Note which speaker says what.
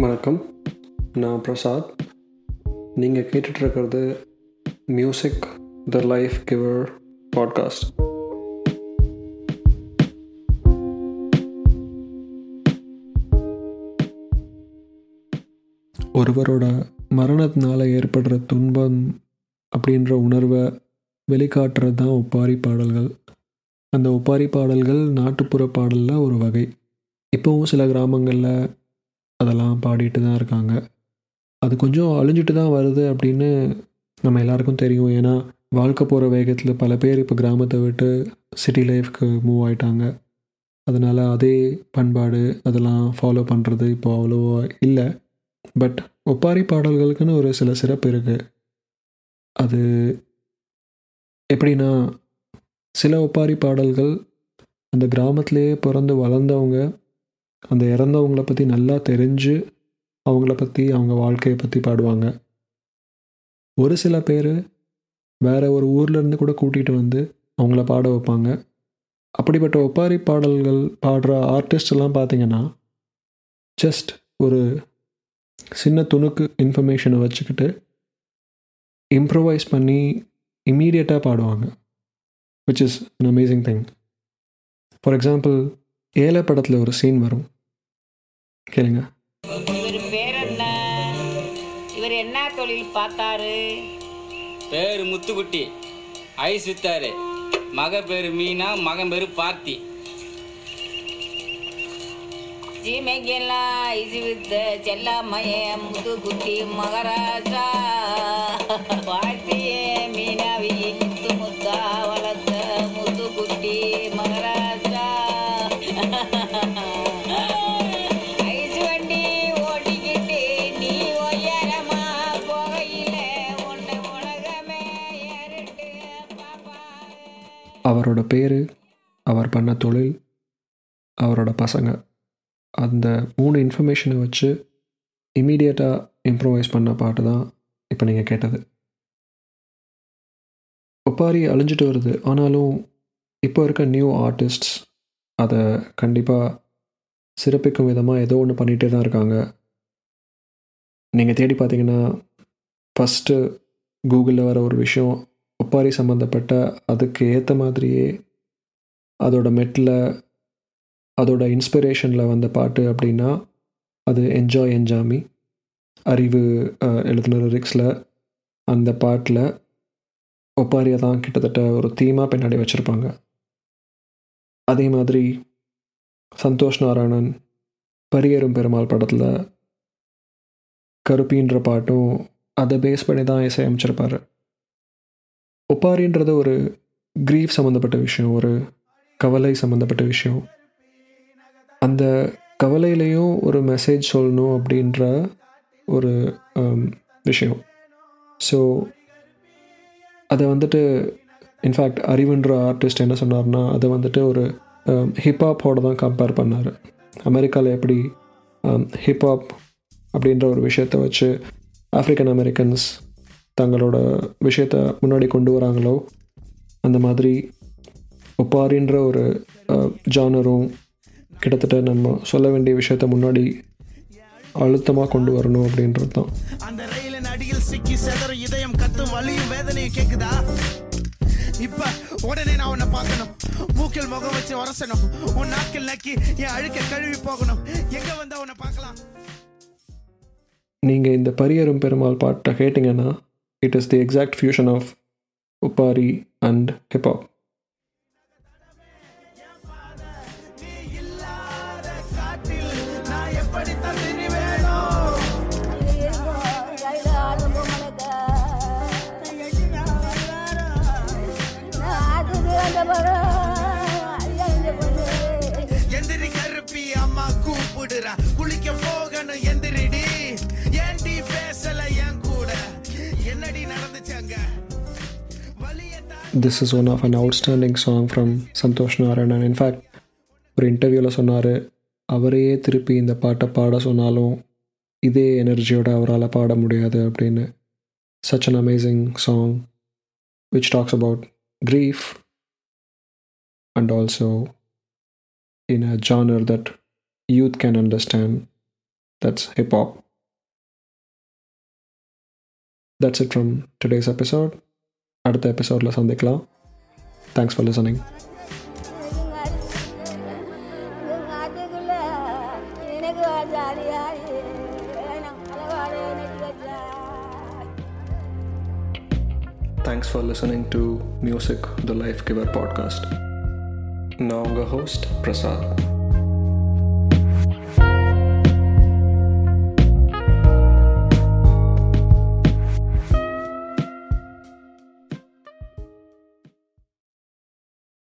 Speaker 1: வணக்கம். நான் பிரசாத். நீங்கள் கேட்டுட்ருக்கிறது music the life giver podcast ஒருவரோட மரணத்தினால ஏற்படுற துன்பம் அப்படின்ற உணர்வை வெளிக்காட்டுறது தான் ஒப்பாரி பாடல்கள். அந்த ஒப்பாரி பாடல்கள் நாட்டுப்புற பாடலில் ஒரு வகை. இப்போவும் சில கிராமங்களில் அதெல்லாம் பாடிட்டு தான் இருக்காங்க. அது கொஞ்சம் அழிஞ்சிட்டு தான் வருது அப்படின்னு நம்ம எல்லாருக்கும் தெரியும். ஏன்னா வாழ்க்கை போகிற வேகத்தில் பல பேர் இப்போ கிராமத்தை விட்டு சிட்டி லைஃப்க்கு மூவ் ஆயிட்டாங்க. அதனால் அதே பண்பாடு அதெல்லாம் ஃபாலோ பண்ணுறது இப்போ அவ்வளோவா இல்லை. பட் ஒப்பாரி பாடல்களுக்குன்னு ஒரு சில சிறப்பு இருக்குது அது எப்படின்னா சில ஒப்பாரி பாடல்கள் அந்த கிராமத்திலேயே பிறந்து வளர்ந்தவங்க அந்த இறந்தவங்கள பற்றி நல்லா தெரிஞ்சு அவங்கள பற்றி அவங்க வாழ்க்கையை பற்றி பாடுவாங்க. ஒரு சில பேர் வேற ஒரு ஊர்லேருந்து கூட கூட்டிகிட்டு வந்து அவங்கள பாட வைப்பாங்க. அப்படிப்பட்ட ஒப்பாரி பாடல்கள் பாடுற ஆர்டிஸ்ட் எல்லாம் பார்த்தீங்கன்னா ஜஸ்ட் ஒரு சின்ன துணுக்கு இன்ஃபர்மேஷனை வச்சுக்கிட்டு இம்ப்ரவைஸ் பண்ணி இம்மீடியட்டாக பாடுவாங்க. Which is an amazing thing for example ஏழை படத்தில் ஒரு சீன் வரும். கேளுங்க.
Speaker 2: இவர் பேர் என்ன? இவர் என்ன தொழில் பார்த்தாரு?
Speaker 3: பேரு முத்துக்குட்டி. ஐஸ் வித்தாரு மக பேரு மீனா மகன் பேரு பார்த்தி.
Speaker 2: ஜீமைக்கெல்லாம் இது வித்த செல்லாமைய முதுகுட்டி மகாராஜா. பார்த்தியே
Speaker 1: அவரோட பேர் அவர் பண்ண தொழில் அவரோட பசங்க. அந்த மூணு இன்ஃபர்மேஷனை வச்சு இமீடியட்டாக இம்ப்ரோவைஸ் பண்ண பாட்டு தான் இப்போ நீங்கள் கேட்டது. ஒப்பாரி அழிஞ்சிட்டு வருது. ஆனாலும் இப்போ இருக்க நியூ ஆர்டிஸ்ட்ஸ் அதை கண்டிப்பாக சிறப்பிக்கும் விதமாக ஏதோ ஒன்று பண்ணிகிட்டே தான் இருக்காங்க. நீங்கள் தேடி பார்த்தீங்கன்னா ஃபஸ்ட்டு கூகுளில் வர ஒரு விஷயம் ஒப்பாரி சம்மந்தப்பட்ட அதுக்கு ஏற்ற மாதிரியே அதோட மெட்டில் அதோட இன்ஸ்பிரேஷனில் வந்த பாட்டு அப்படின்னா அது என்ஜாய் என்ஜாமி அறிவு எழுதுன எழுதின லிரிக்ஸில் அந்த பாட்டில் ஒப்பாரியை தான் கிட்டத்தட்ட ஒரு தீமாக பின்னாடி வச்சுருப்பாங்க. அதே மாதிரி சந்தோஷ் நாராயணன் பரியரும் பெருமாள் படத்தில் கருப்பின்ற பாட்டும் அதை பேஸ் பண்ணி தான் இசையமைச்சிருப்பார் ஒப்பாரின்றது ஒரு க்ரீஃப் சம்மந்தப்பட்ட விஷயம் ஒரு கவலை சம்மந்தப்பட்ட விஷயம். அந்த கவலையிலையும் ஒரு மெசேஜ் சொல்லணும் அப்படின்ற ஒரு விஷயம். ஸோ அதை வந்துட்டு இன்ஃபேக்ட் அறிவுன்ற ஆர்டிஸ்ட் என்ன சொன்னார்னா அதை வந்துட்டு ஒரு um, ஹிப்ஹாப்போட தான் கம்பேர் பண்ணார். அமெரிக்காவில் எப்படி um, ஹிப்ஹாப் அப்படின்ற ஒரு விஷயத்தை வச்சு ஆஃப்ரிக்கன் அமெரிக்கன்ஸ் தங்களோட விஷயத்தை முன்னாடி கொண்டு வராங்களோ அந்த மாதிரி ஒப்பாரின்ற ஒரு um, ஜானரும் கிட்டத்தட்ட நம்ம சொல்ல வேண்டிய விஷயத்த முன்னாடி அழுத்தமாக கொண்டு வரணும் அப்படின்றது தான்.
Speaker 4: அந்த ரயிலின் அடியில் சிக்கி செதற இதயம் கத்தும் வலியும் வேதனையும் கேட்குதா இப்ப உடனே நான் உன்னை பார்க்கணும். மூக்கில் முகம் வச்சு உரசணும். உன் நாக்கில் நக்கி என் அழுக்க கழுவி போகணும். எங்க வந்தா உன்னை பார்க்கலாம்?
Speaker 1: நீங்கள் இந்த பரியரும் பெருமாள் பாட்டை கேட்டிங்கன்னா
Speaker 4: it is the exact fusion of oppari and hip hop this
Speaker 1: is one of an outstanding song from Santhosh Narayanan in fact ஒரு இன்டர்வியூவில் சொன்னார் அவரையே திருப்பி இந்த பாட்டை பாட சொன்னாலும் இதே எனர்ஜியோட அவரால் பாட முடியாது அப்படின்னு such an amazing song which talks about grief and also in a genre that youth can understand that's hip hop that's it from today's episode அடுத்த எபிசோடில் சந்திக்கலாம் தேங்க்ஸ் ஃபார் லிசனிங்
Speaker 5: எனக்கு ஜாலியா அளவாடு எனக்கு
Speaker 1: Thanks for listening to Music the Life Giver podcast.